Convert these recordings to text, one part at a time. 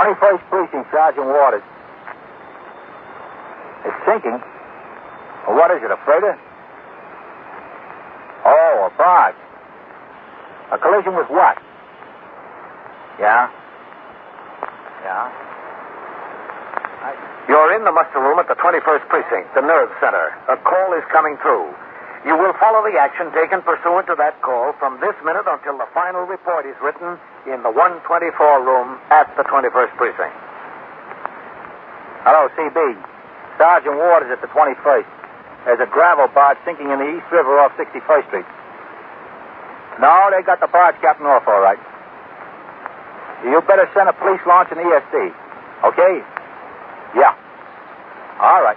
21st Precinct, Sergeant Waters. It's sinking. Well, what is it, a freighter? Oh, a barge. A collision with what? Yeah? Yeah? You're in the muster room at the 21st Precinct, the nerve center. A call is coming through. You will follow the action taken pursuant to that call from this minute until the final report is written in the 124 room at the 21st Precinct. Hello, CB. Sergeant Ward is at the 21st. There's a gravel barge sinking in the East River off 61st Street. No, they got the barge captain off all right. You better send a police launch and ESD. Okay? Yeah. All right.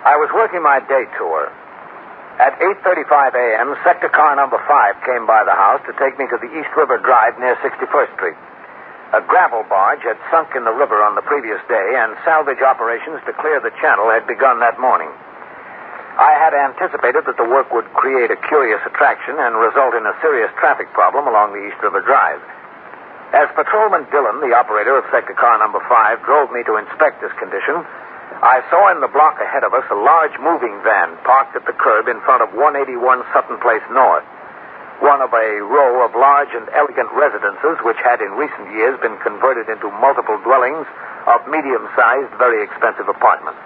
I was working my day tour. At 8.35 a.m., sector car number 5 came by the house to take me to the East River Drive near 61st Street. A gravel barge had sunk in the river on the previous day, and salvage operations to clear the channel had begun that morning. I had anticipated that the work would create a curious attraction and result in a serious traffic problem along the East River Drive. As Patrolman Dillon, the operator of sector car number 5, drove me to inspect this condition, I saw in the block ahead of us a large moving van parked at the curb in front of 181 Sutton Place North, one of a row of large and elegant residences which had in recent years been converted into multiple dwellings of medium sized, very expensive apartments.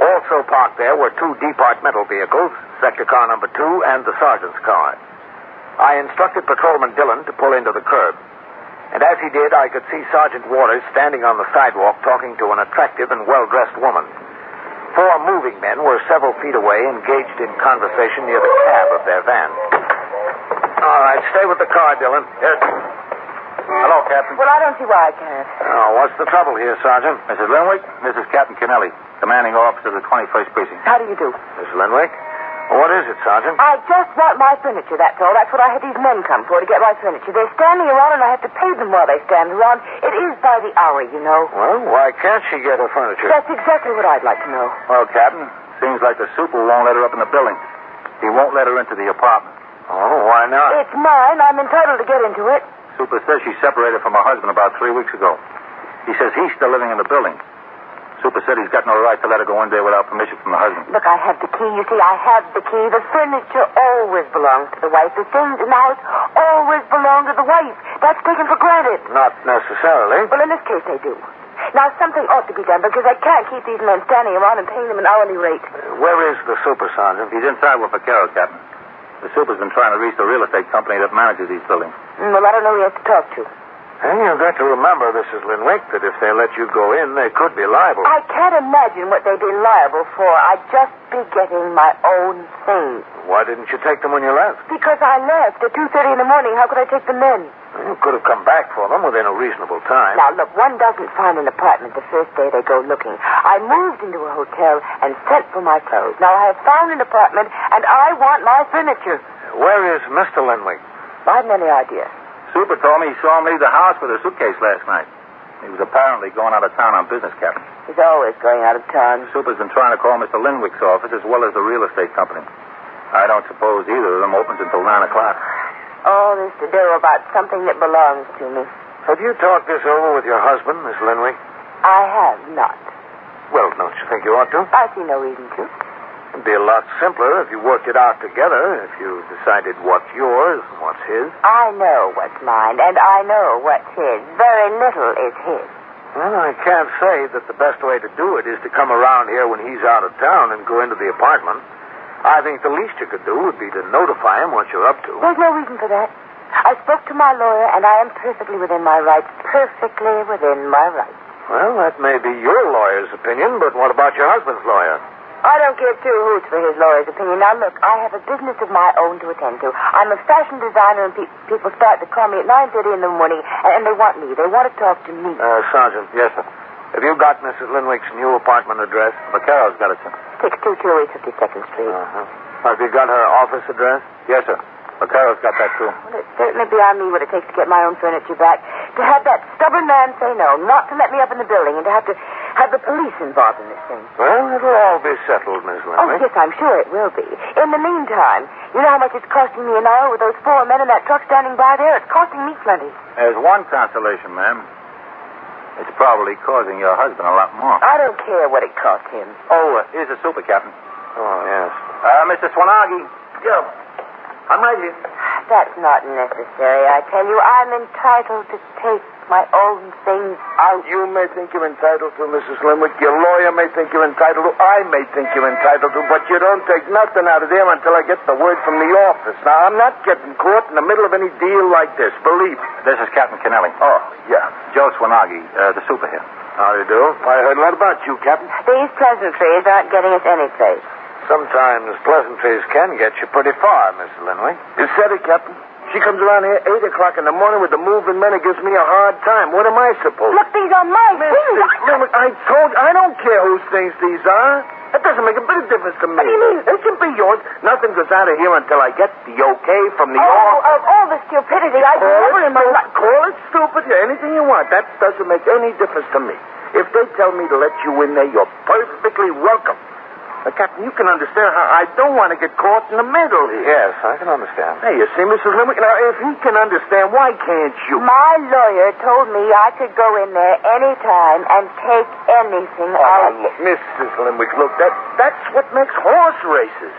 Also parked there were two departmental vehicles, sector car number two and the sergeant's car. I instructed Patrolman Dillon to pull into the curb. And as he did, I could see Sergeant Waters standing on the sidewalk talking to an attractive and well dressed woman. Four moving men were several feet away, engaged in conversation near the cab of their van. All right, stay with the car, Dillon. Yes. Hello, Captain. Well, I don't see why I can't. Oh, what's the trouble here, Sergeant? Mrs. Linwick, this is Captain Kennelly, commanding officer of the 21st Precinct. How do you do? Miss Linwick? What is it, Sergeant? I just want my furniture, that's all. That's what I had these men come for, to get my furniture. They're standing around, and I have to pay them while they stand around. It is by the hour, you know. Well, why can't she get her furniture? That's exactly what I'd like to know. Well, Captain, seems like the super won't let her up in the building. He won't let her into the apartment. Oh, why not? It's mine. I'm entitled to get into it. Super says she separated from her husband about three weeks ago. He says he's still living in the building. Super said he's got no right to let her go in there without permission from the husband. Look, I have the key. You see, I have the key. The furniture always belongs to the wife. The things in the house always belong to the wife. That's taken for granted. Not necessarily. Well, in this case, they do. Now, something ought to be done because I can't keep these men standing around and paying them an hourly rate. Uh, where is the super, Sergeant? He's inside with Vaquero, Captain. The super's been trying to reach the real estate company that manages these buildings. Mm, well, I don't know who he has to talk to. And you've got to remember, Mrs. Linwick, that if they let you go in, they could be liable. I can't imagine what they'd be liable for. I'd just be getting my own things. Why didn't you take them when you left? Because I left at 2.30 in the morning. How could I take them then? You could have come back for them within a reasonable time. Now, look, one doesn't find an apartment the first day they go looking. I moved into a hotel and sent for my clothes. Now, I have found an apartment, and I want my furniture. Where is Mr. Linwick? I haven't any idea. Super told me he saw him leave the house with a suitcase last night. He was apparently going out of town on business, Captain. He's always going out of town. Super's been trying to call Mr. Linwick's office as well as the real estate company. I don't suppose either of them opens until 9 o'clock. All this to do about something that belongs to me. Have you talked this over with your husband, Miss Linwick? I have not. Well, don't you think you ought to? I see no reason to. It'd be a lot simpler if you worked it out together, if you decided what's yours and what's his. I know what's mine, and I know what's his. Very little is his. Well, I can't say that the best way to do it is to come around here when he's out of town and go into the apartment. I think the least you could do would be to notify him what you're up to. There's no reason for that. I spoke to my lawyer, and I am perfectly within my rights. Perfectly within my rights. Well, that may be your lawyer's opinion, but what about your husband's lawyer? I don't give two hoots for his lawyer's opinion. Now, look, I have a business of my own to attend to. I'm a fashion designer, and pe- people start to call me at 9.30 in the morning, and, and they want me. They want to talk to me. Uh, Sergeant. Yes, sir. Have you got Mrs. Linwick's new apartment address? Vaquero's got it, sir. 622 East 52nd Street. Uh-huh. Have you got her office address? Yes, sir. Vaquero's got that, too. Well, it's certainly beyond me what it takes to get my own furniture back. To have that stubborn man say no, not to let me up in the building, and to have to have the police involved in this thing. Well, it'll all be settled, Miss Oh, Linwick. yes, I'm sure it will be. In the meantime, you know how much it's costing me an hour with those four men in that truck standing by there? It's costing me plenty. There's one consolation, ma'am. It's probably causing your husband a lot more. I don't care what it cost him. Oh, uh, here's the super, Captain. Oh, yes. Uh, Mr. Swanagi. Yeah. I'm right here. That's not necessary, I tell you. I'm entitled to take my own things out. You may think you're entitled to, Mrs. Linwick. Your lawyer may think you're entitled to. I may think you're entitled to, but you don't take nothing out of them until I get the word from the office. Now, I'm not getting caught in the middle of any deal like this, believe me. This is Captain Kennelly. Oh, yeah. Joe Swanagi, uh, the super here. How do you do? I heard a lot about you, Captain. These pleasantries aren't getting us any place. Sometimes pleasantries can get you pretty far, Miss Linwick. You said it, Captain. She comes around here 8 o'clock in the morning with the moving men and gives me a hard time. What am I supposed Look, these are my Mrs. things. Linwick, I told you, I don't care whose things these are. That doesn't make a bit of difference to me. What do you mean? They can be yours. Nothing goes out of here until I get the okay from the Oh, office. of all the stupidity I've Call never it, in my life. call it stupid, anything you want. That doesn't make any difference to me. If they tell me to let you in there, you're perfectly welcome. Now, Captain, you can understand how I don't want to get caught in the middle here. Yes, I can understand. Hey, you see, Mrs. Linwick, now, if he can understand, why can't you? My lawyer told me I could go in there any time and take anything Oh, out. look, Mrs. Linwick, look, that, that's what makes horse races.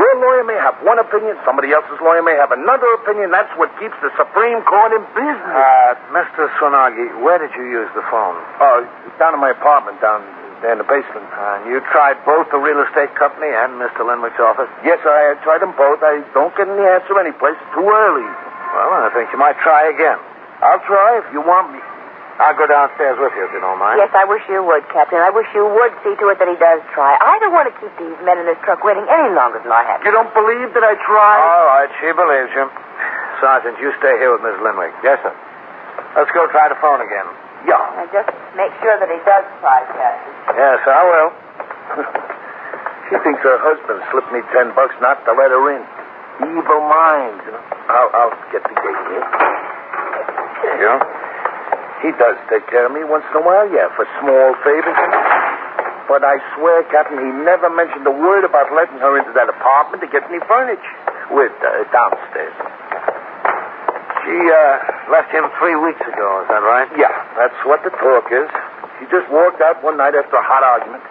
Your lawyer may have one opinion, somebody else's lawyer may have another opinion. That's what keeps the Supreme Court in business. Uh, Mr. Swanagi, where did you use the phone? Uh, down in my apartment, down there in the basement. Uh, you tried both the real estate company and Mr. Linwick's office? Yes, I had tried them both. I don't get any answer anyplace. It's too early. Well, I think you might try again. I'll try if you want me. I'll go downstairs with you if you don't mind. Yes, I wish you would, Captain. I wish you would see to it that he does try. I don't want to keep these men in this truck waiting any longer than I have. You don't believe that I tried? All right, she believes you. Sergeant, you stay here with Miss Linwick. Yes, sir. Let's go try the phone again. Yeah. Now, just make sure that he does try, Captain. Yes, I will. She thinks her husband slipped me ten bucks not to let her in. Evil minds. I'll, I'll get the gate here. There you go. He does take care of me once in a while, yeah, for small favors. But I swear, Captain, he never mentioned a word about letting her into that apartment to get any furniture. With uh, downstairs. She uh, left him three weeks ago, is that right? Yeah, that's what the talk is. She just walked out one night after a hot argument.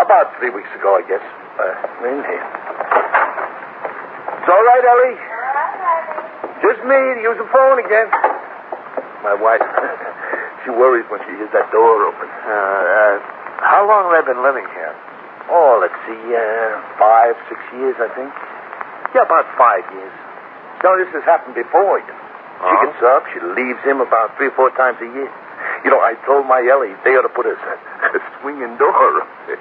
About three weeks ago, I guess. Uh, in here. It's all right, Ellie. Just me to use the phone again. My wife. she worries when she hears that door open. Uh, uh, how long have they been living here? Oh, let's see, uh, five, six years, I think. Yeah, about five years. No, this has happened before. You know. She Oh? gets up, she leaves him about three or four times a year. You know, I told my Ellie they ought to put a, a swinging door up there.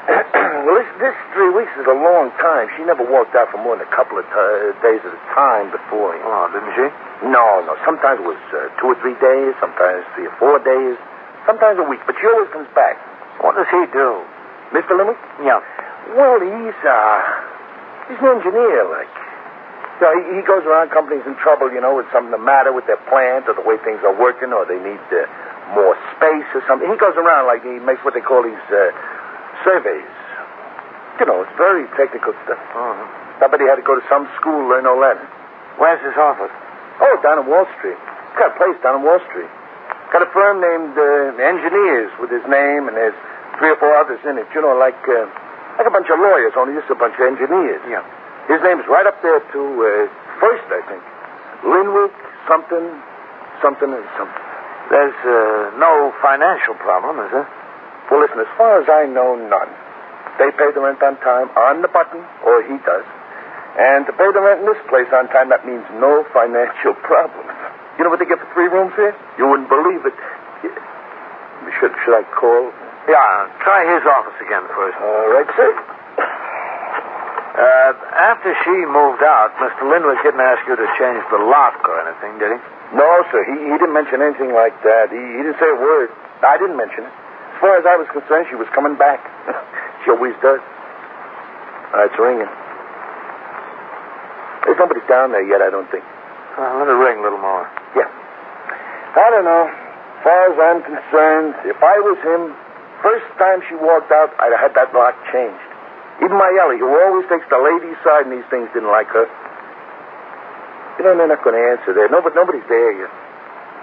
well, this, this three weeks is a long time. She never walked out for more than a couple of t- days at a time before. You know. Oh, didn't she? No, no. Sometimes it was uh, two or three days, sometimes three or four days, sometimes a week. But she always comes back. What does he do? Mr. Linwick? Yeah. Well, he's, uh, he's an engineer, like. Know, he, he goes around companies in trouble, you know, with something the matter with their plant or the way things are working or they need uh, more space or something. He goes around like he makes what they call these uh, surveys. You know, it's very technical stuff. Uh-huh. He had to go to some school, learn no Latin. Where's his office? Oh, down in Wall Street. Got a place down in Wall Street. Got a firm named uh, Engineers with his name, and there's three or four others in it. You know, like uh, like a bunch of lawyers, only just a bunch of engineers. Yeah. His name's right up there too. uh, first, I think. Linwick, something, something, and something. There's uh, no financial problem, is there? Well, listen, as far as I know, none. They pay the rent on time, on the button, or he does. And to pay the rent in this place on time, that means no financial problems. You know what they get for three rooms here? You wouldn't believe it. Should, should I call? Yeah, try his office again first. All right, sir. Uh, after she moved out, Mr. Linwick didn't ask you to change the lock or anything, did he? No, sir. He, he didn't mention anything like that. He, he didn't say a word. I didn't mention it. As far as I was concerned, she was coming back. she always does. Uh, it's ringing. There's nobody down there yet, I don't think. Uh, let it ring a little more. Yeah. I don't know. As far as I'm concerned, if I was him, first time she walked out, I'd have had that lock changed. Even my Ellie, who always takes the lady's side in these things, didn't like her. You know, they're not going to answer there. Nobody, nobody's there yet.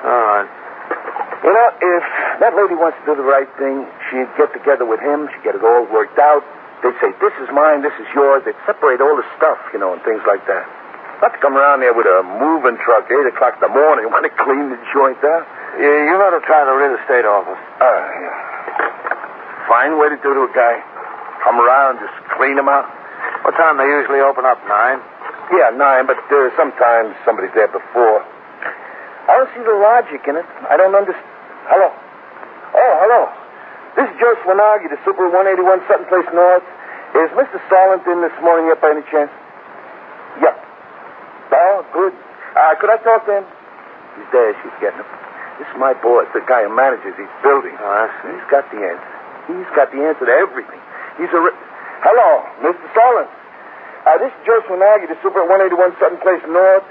All right. You know, if that lady wants to do the right thing, she'd get together with him. She'd get it all worked out. They'd say, this is mine, this is yours. They'd separate all the stuff, you know, and things like that. Not to come around there with a moving truck 8 o'clock in the morning. Want to clean the joint out? Yeah, you ought to try the real estate office. Uh, yeah. Fine way to do to a guy. Come around, just clean him out. What time they usually open up? Nine? Yeah, nine, but uh, sometimes somebody's there before. I don't see the logic in it. I don't understand. Hello. Oh, hello. This is Joe Swanagi, the super 181 Sutton Place North. Is Mr. Solent in this morning yet by any chance? Yep. Oh, good. Uh, could I talk to him? He's there. She's getting him. This is my boss, the guy who manages these buildings. Oh, I see. He's got the answer. He's got the answer to everything. He's a. Ri- Hello, Mr. Solent. Uh, this is Joe Swanagi, the super at 181 Sutton Place North.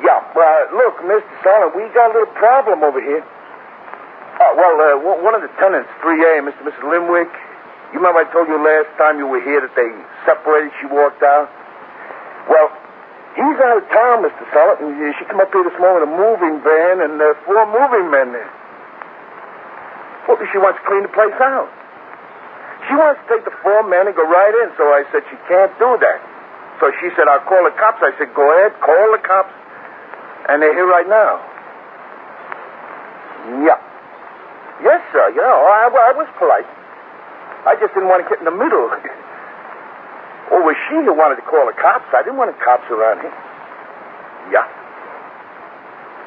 Yeah, uh, look, Mr. Solent, we got a little problem over here. Uh, well, uh, one of the tenants, 3A, Mr. Mrs. Linwick, you remember I told you last time you were here that they separated, she walked out? Well, he's out of town, Mr. Solent, and uh, she come up here this morning in a moving van and uh, four moving men there. Well, she wants to clean the place out. She wants to take the four men and go right in, so I said she can't do that. So she said, I'll call the cops. I said, go ahead, call the cops. And they're here right now. Yeah. Yes, sir. You know, I, I was polite. I just didn't want to get in the middle. Or oh, was she who wanted to call the cops? I didn't want the cops around here. Yeah.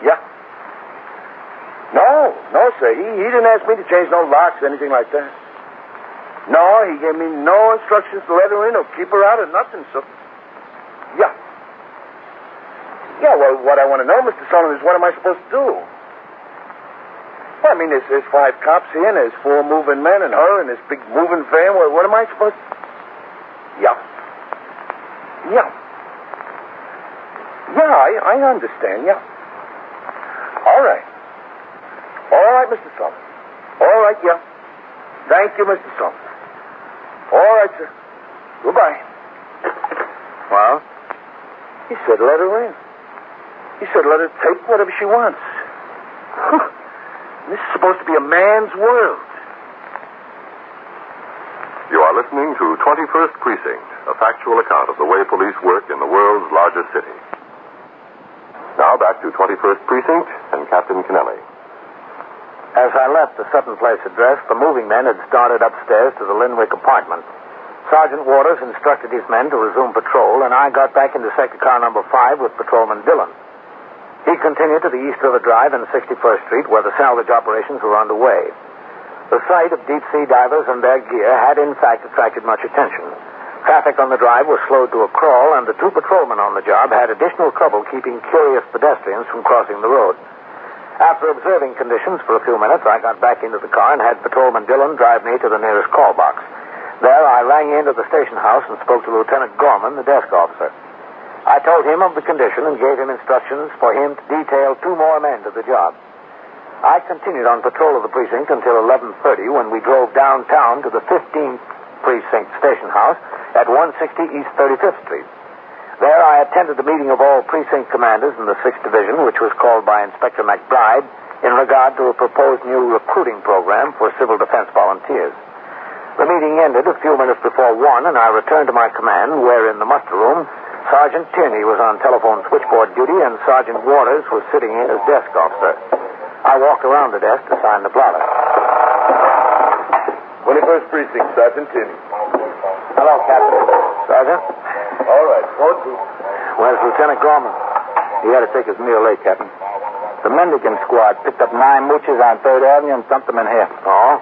Yeah. No, no, sir. He, he didn't ask me to change no locks or anything like that. No, he gave me no instructions to let her in or keep her out or nothing, so. Yeah. Yeah, well, what I want to know, Mr. Sullivan, is what am I supposed to do? Well, I mean, there's, there's five cops here, and there's four moving men, and her, and this big moving van. What, what am I supposed to... Yeah. Yeah. Yeah, I, I understand, yeah. All right. All right, Mr. Sullivan. All right, yeah. Thank you, Mr. Sullivan. All right, sir. Goodbye. Well? He said let her in. He said let her take whatever she wants. this is supposed to be a man's world. You are listening to 21st Precinct, a factual account of the way police work in the world's largest city. Now back to 21st Precinct and Captain Kennelly. As I left the Sutton Place address, the moving men had started upstairs to the Linwick apartment. Sergeant Waters instructed his men to resume patrol, and I got back into sector car number five with Patrolman Dillon. He continued to the East River Drive and 61st Street, where the salvage operations were underway. The sight of deep sea divers and their gear had, in fact, attracted much attention. Traffic on the drive was slowed to a crawl, and the two patrolmen on the job had additional trouble keeping curious pedestrians from crossing the road. After observing conditions for a few minutes, I got back into the car and had Patrolman Dillon drive me to the nearest call box. There, I rang into the station house and spoke to Lieutenant Gorman, the desk officer. I told him of the condition and gave him instructions for him to detail two more men to the job. I continued on patrol of the precinct until 11:30 when we drove downtown to the 15th precinct station house at 160 East 35th Street. There I attended the meeting of all precinct commanders in the 6th Division, which was called by Inspector McBride in regard to a proposed new recruiting program for civil defense volunteers. The meeting ended a few minutes before one, and I returned to my command, where in the muster room, Sergeant Tierney was on telephone switchboard duty, and Sergeant Waters was sitting in as desk officer. I walked around the desk to sign the blotter. 21st Precinct, Sergeant Tierney. Hello, Captain. Sergeant? All right. Where's Lieutenant Gorman? He had to take his meal late, Captain. The Mendicant squad picked up nine mooches on 3rd Avenue and dumped them in here. Oh?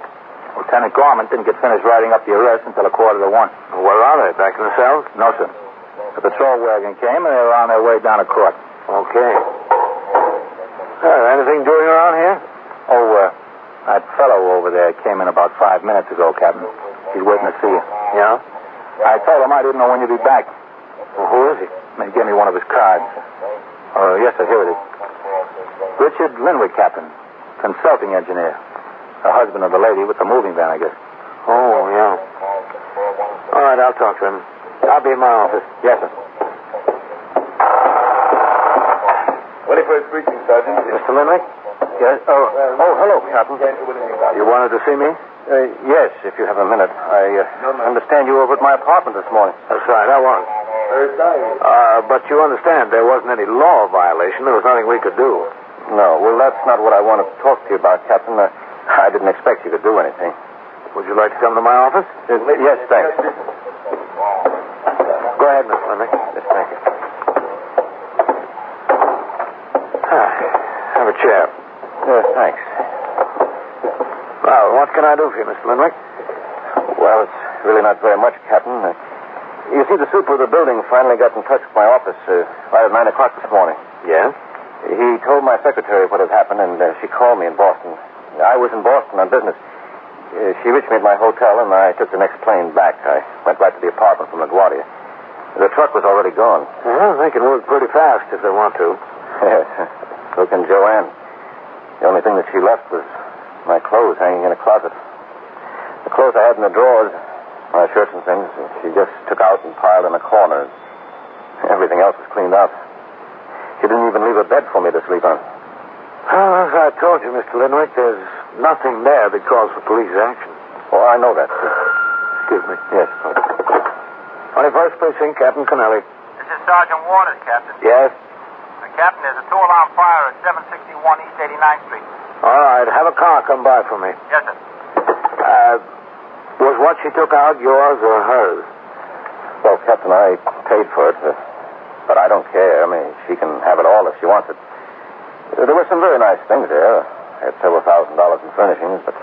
Lieutenant Gorman didn't get finished writing up the arrest until a quarter to one. Where are they? Back in the cells? No, sir. The patrol wagon came, and they were on their way down to court. Okay. Uh, anything doing around here? Oh, uh, that fellow over there came in about five minutes ago, Captain. He's waiting to see you. Yeah? I told him I didn't know when you'd be back. Well, who is he? He gave me one of his cards. Oh, yes, sir. Here it is. Richard Linwick, Captain. Consulting engineer. The husband of the lady with the moving van, I guess. Oh, yeah. All right, I'll talk to him. I'll be in my office. Yes, sir. 21st Precinct, Sergeant. Mr. Linwick? Yes. Oh, oh, hello, Captain. You wanted to see me? Uh, yes, if you have a minute. I uh, understand you were over at my apartment this morning. That's right, I was. Uh, but you understand there wasn't any law violation. There was nothing we could do. No, well, that's not what I wanted to talk to you about, Captain. Uh, I didn't expect you to do anything. Would you like to come to my office? Uh, yes, thanks. Go ahead, Miss Linwick. Yes, thank you. Have a chair. Yes, thanks. Well, what can I do for you, Mr. Linwick? Well, it's really not very much, Captain. You see, the super of the building finally got in touch with my office uh, right at 9 o'clock this morning. Yeah? He told my secretary what had happened, and uh, she called me in Boston. I was in Boston on business. Uh, she reached me at my hotel, and I took the next plane back. I went right to the apartment from LaGuardia. The truck was already gone. Well, they can work pretty fast if they want to. Yes, so can Joanne. The only thing that she left was my clothes hanging in a closet. The clothes I had in the drawers, my shirts and things, she just took out and piled in a corner. Everything else was cleaned up. She didn't even leave a bed for me to sleep on. Well, as I told you, Mr. Linwick, there's nothing there that calls for police action. Oh, I know that. Excuse me. Yes. 21st Precinct, Captain Kennelly. This is Sergeant Waters, Captain. Yes? Uh, Captain, there's a two-alarm fire at 761 East 89th Street. All right, have a car come by for me. Yes, sir. Uh, was what she took out yours or hers? Well, Captain, I paid for it, uh, but I don't care. I mean, she can have it all if she wants it. Uh, There were some very nice things there. I had several thousand dollars in furnishings, but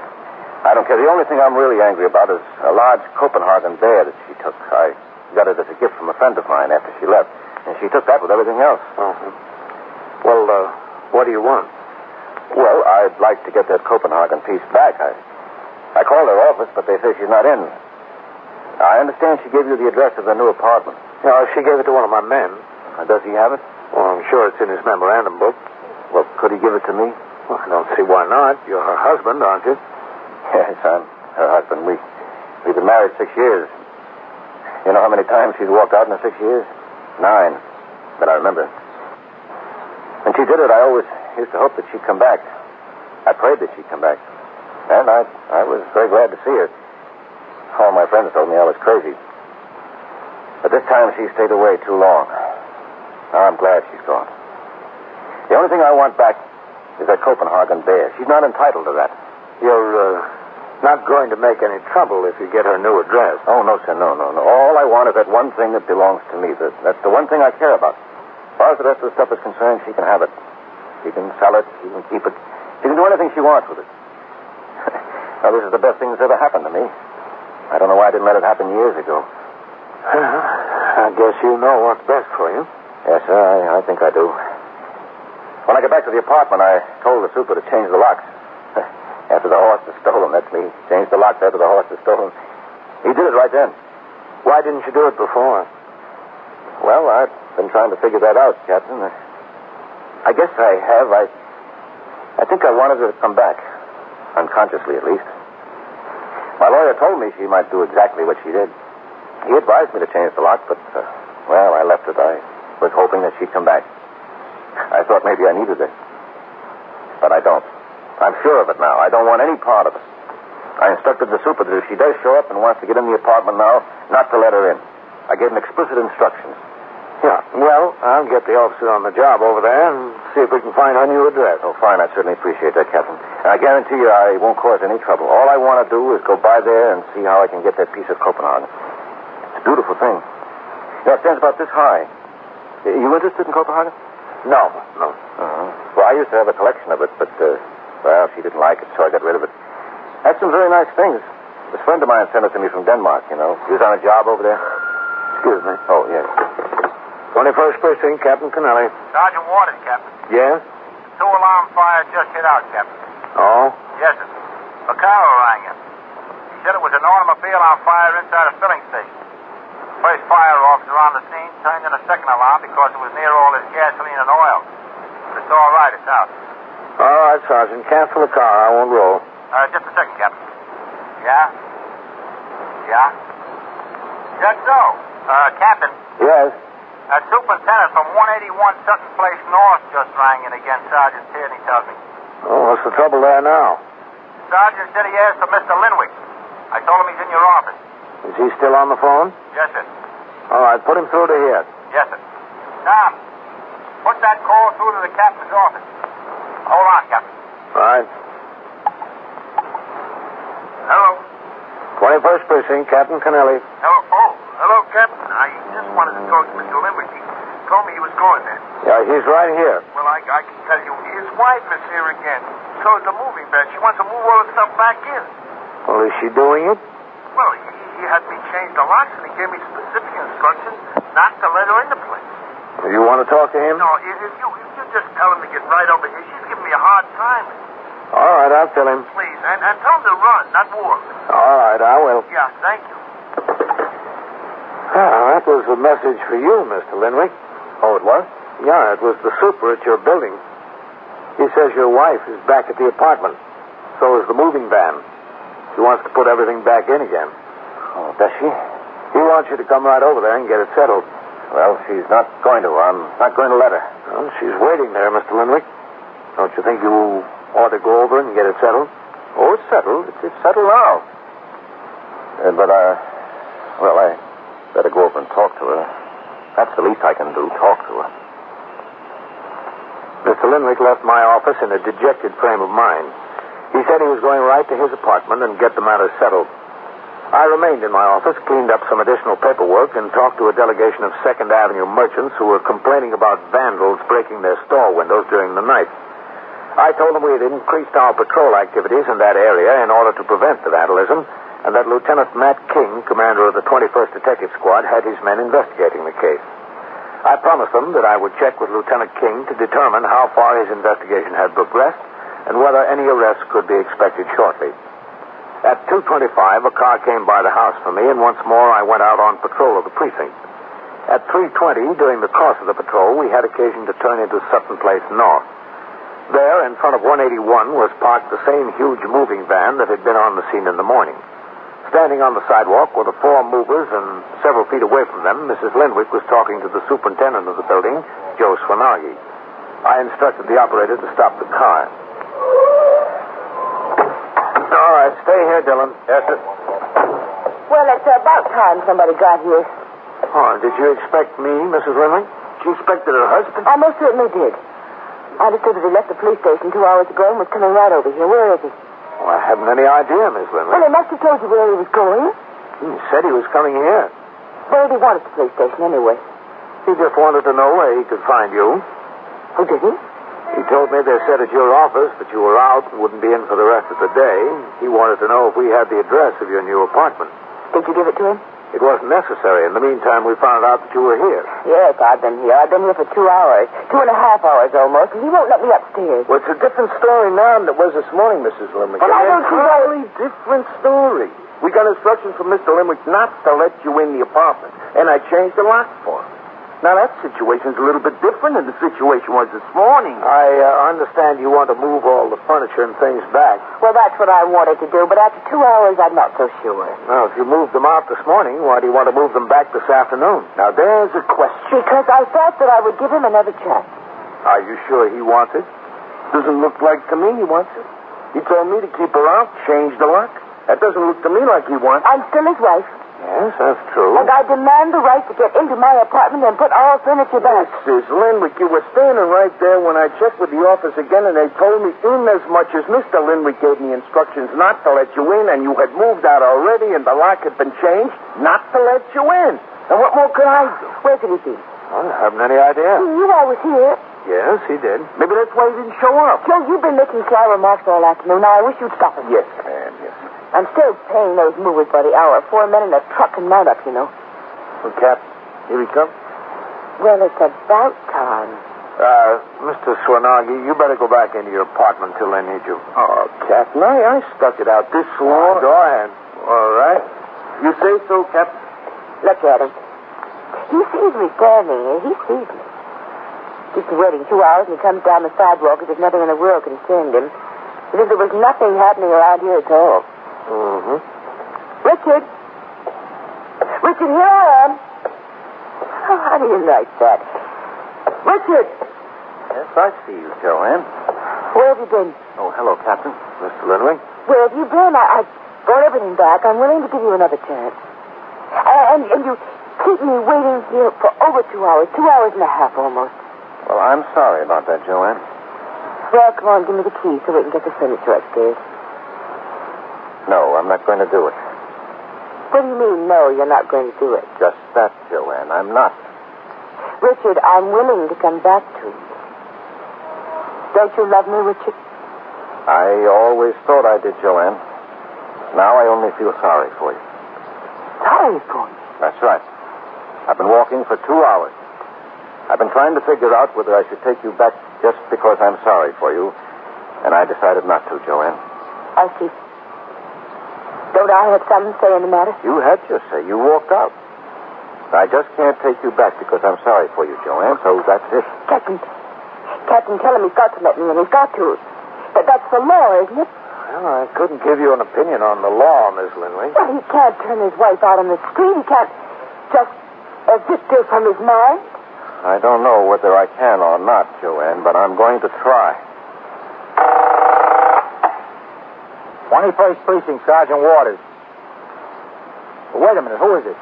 I don't care. The only thing I'm really angry about is a large Copenhagen bear that she took. I got it as a gift from a friend of mine after she left, and she took that with everything else. Uh-huh. Well, uh, what do you want? Well, I'd like to get that Copenhagen piece back. I, I called her office, but they say she's not in. I understand she gave you the address of the new apartment. No, she gave it to one of my men. Uh, does he have it? Well, I'm sure it's in his memorandum book. Well, could he give it to me? Well, I don't see why not. You're her husband, aren't you? Yes, I'm her husband. We, we've been married six years. You know how many times she's walked out in the six years? Nine. But I remember. When she did it, I always used to hope that she'd come back. I prayed that she'd come back. And I, I was very glad to see her. All my friends told me I was crazy. But this time she stayed away too long. Now I'm glad she's gone. The only thing I want back is that Copenhagen bear. She's not entitled to that. You're uh, not going to make any trouble if you get her new address. Oh, no, sir, no, no, no. All I want is that one thing that belongs to me. That, that's the one thing I care about. As far as the rest of the stuff is concerned, she can have it. She can sell it. She can keep it. She can do anything she wants with it. Now, this is the best thing that's ever happened to me. I don't know why I didn't let it happen years ago. I guess you know what's best for you. Yes, sir, I, I think I do. When I got back to the apartment, I told the super to change the locks. after the horse was stolen, that's me. Changed the locks after the horse was stolen. He did it right then. Why didn't you do it before? Well, I've been trying to figure that out, Captain. I guess I have. I, I think I wanted her to come back, unconsciously at least. My lawyer told me she might do exactly what she did. He advised me to change the lock, but uh, well, I left it. I was hoping that she'd come back. I thought maybe I needed it. but I don't. I'm sure of it now. I don't want any part of it. I instructed the super that if she does show up and wants to get in the apartment now, not to let her in. I gave him explicit instructions. Yeah. Well, I'll get the officer on the job over there and see if we can find her new address. Oh, fine. I certainly appreciate that, Captain. And I guarantee you I won't cause any trouble. All I want to do is go by there and see how I can get that piece of Copenhagen. It's a beautiful thing. You know, it stands about this high. Are you interested in Copenhagen? No, no. Uh-huh. Well, I used to have a collection of it, but, uh, well, she didn't like it, so I got rid of it. Had some very nice things. This friend of mine sent it to me from Denmark, you know. He was on a job over there. Excuse me. Oh, yes. 21st Precinct, Captain Kennelly. Sergeant Waters, Captain. Yes? Two alarm fire just hit out, Captain. Oh? Yes, sir. Vaccaro rang in. He said it was an automobile on fire inside a filling station. First fire officer on the scene turned in a second alarm because it was near all his gasoline and oil. But it's all right. It's out. All right, Sergeant. Cancel the car. I won't roll. Uh, just a second, Captain. Yeah? Yeah? Just so. Uh, Captain, Yes? A superintendent from 181 Sutton Place North just rang in again, Sergeant Tierney tells me. Oh, what's the trouble there now? Sergeant said he asked for Mr. Linwick. I told him he's in your office. Is he still on the phone? Yes, sir. All right, put him through to here. Yes, sir. Tom, put that call through to the captain's office. Hold on, Captain. Right. Hello. 21st Precinct, Captain Kennelly. Hello. Oh, oh, hello, Captain. I just wanted to talk to Mr. Linwick. He told me he was going there. Yeah, he's right here. Well, I, I can tell you, his wife is here again. So is the moving van. She wants to move all the stuff back in. Well, is she doing it? Well, he, he had me change the locks, and he gave me specific instructions not to let her in the place. You want to talk to him? No, if you if you just tell him to get right over here, she's giving me a hard time. All right, I'll tell him. Please, and, and tell him to run, not walk. All right, I will. Yeah, thank you. Ah, that was a message for you, Mr. Linwick. Oh, it was? Yeah, it was the super at your building. He says your wife is back at the apartment. So is the moving van. She wants to put everything back in again. Oh, does she? He wants you to come right over there and get it settled. Well, she's not going to. I'm not going to let her. Well, she's waiting there, Mr. Linwick. Don't you think you ought to go over and get it settled? Oh, it's settled. It's, it's settled now. Uh, but, uh, well, I better go over and talk to her. That's the least I can do, talk to her. Mr. Linwick left my office in a dejected frame of mind. He said he was going right to his apartment and get the matter settled. I remained in my office, cleaned up some additional paperwork, and talked to a delegation of Second Avenue merchants who were complaining about vandals breaking their store windows during the night. I told them we had increased our patrol activities in that area in order to prevent the vandalism, and that Lieutenant Matt King, commander of the 21st Detective Squad, had his men investigating the case. I promised them that I would check with Lieutenant King to determine how far his investigation had progressed and whether any arrests could be expected shortly. At 2.25, a car came by the house for me, and once more I went out on patrol of the precinct. At 3.20, during the course of the patrol, we had occasion to turn into Sutton Place North. There, in front of 181, was parked the same huge moving van that had been on the scene in the morning. Standing on the sidewalk were the four movers, and several feet away from them, Mrs. Linwick was talking to the superintendent of the building, Joe Swanagi. I instructed the operator to stop the car. All right, stay here, Dillon. Yes, sir. Well, it's about time somebody got here. Oh, did you expect me, Mrs. Linwick? She expected her husband. I most certainly did. I understood that he left the police station two hours ago and was coming right over here. Where is he? Well, I haven't any idea, Miss Lynn. Well, he must have told you where he was going. He said he was coming here. Where did he want at the police station anyway? He just wanted to know where he could find you. Oh, did he? He told me they said at your office that you were out and wouldn't be in for the rest of the day. He wanted to know if we had the address of your new apartment. Did you give it to him? It wasn't necessary. In the meantime, we found out that you were here. Yes, I've been here. I've been here for two hours. Two and a half hours almost, and he won't let me upstairs. Well, it's a different story now than it was this morning, Mrs. Linwick. Well, I don't see why- entirely different story. We got instructions from Mr. Linwick not to let you in the apartment, and I changed the lock for him. Now, that situation's a little bit different than the situation was this morning. I uh, understand you want to move all the furniture and things back. Well, that's what I wanted to do, but after two hours, I'm not so sure. Now, if you moved them out this morning, why do you want to move them back this afternoon? Now, there's a question. Because I thought that I would give him another chance. Are you sure he wants it? Doesn't look like to me he wants it. He told me to keep her out, change the lock. That doesn't look to me like he wants it. I'm still his wife, Yes, that's true. and I demand the right to get into my apartment and put all furniture back. Mrs. Linwick, you were standing right there when I checked with the office again, and they told me in as much as Mr. Linwick gave me instructions not to let you in, and you had moved out already, and the lock had been changed, not to let you in. And what more could I do? Where could he be? I haven't any idea. He knew I was here. Yes, he did. Maybe that's why he didn't show up. Joe, you've been making sly remarks all afternoon. Now, I wish you'd stop it. Yes, yes. I'm still paying those movers by the hour. Four men in a truck and mount up, you know. Well, Cap, here he comes. Well, it's about time. Uh, Mr. Swanagi, you better go back into your apartment till they need you. Oh, Captain, I, I stuck it out this long. Go ahead. All right. You say so, Captain? Look at him. He sees me standing here. He sees me. Just waiting two hours and he comes down the sidewalk as if nothing in the world concerned him. If there was nothing happening around here at all. Mm-hmm. Richard! Richard, here I am. Oh, how do you like that? Richard! Yes, I see you, Joanne. Where have you been? Oh, hello, Captain. Mr. Linley. Where have you been? I, I brought everything back. I'm willing to give you another chance. And, and you keep me waiting here for over two hours, two hours and a half almost. Well, I'm sorry about that, Joanne. Well, come on, give me the key so we can get the furniture upstairs. No, I'm not going to do it. What do you mean, no, you're not going to do it? Just that, Joanne. I'm not. Richard, I'm willing to come back to you. Don't you love me, Richard? I always thought I did, Joanne. Now I only feel sorry for you. Sorry for me. That's right. I've been walking for two hours. I've been trying to figure out whether I should take you back just because I'm sorry for you, and I decided not to, Joanne. I see. Don't I have some say in the matter? You had your say. You walked out. I just can't take you back because I'm sorry for you, Joanne, so that's it. Captain, Captain, tell him he's got to let me in. He's got to. But that's the law, isn't it? Well, I couldn't give you an opinion on the law, Miss Linley. Well, he can't turn his wife out on the street. He can't just uh, evict her from his mind. I don't know whether I can or not, Joanne, but I'm going to try. 21st Precinct, Sergeant Waters. Wait a minute, who is it?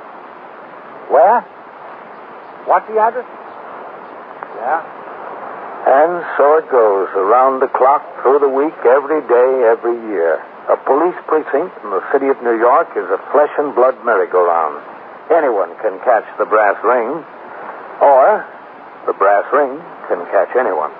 Where? What's the address? Yeah? And so it goes, around the clock, through the week, every day, every year. A police precinct in the city of New York is a flesh and blood merry-go-round. Anyone can catch the brass ring, or the brass ring can catch anyone.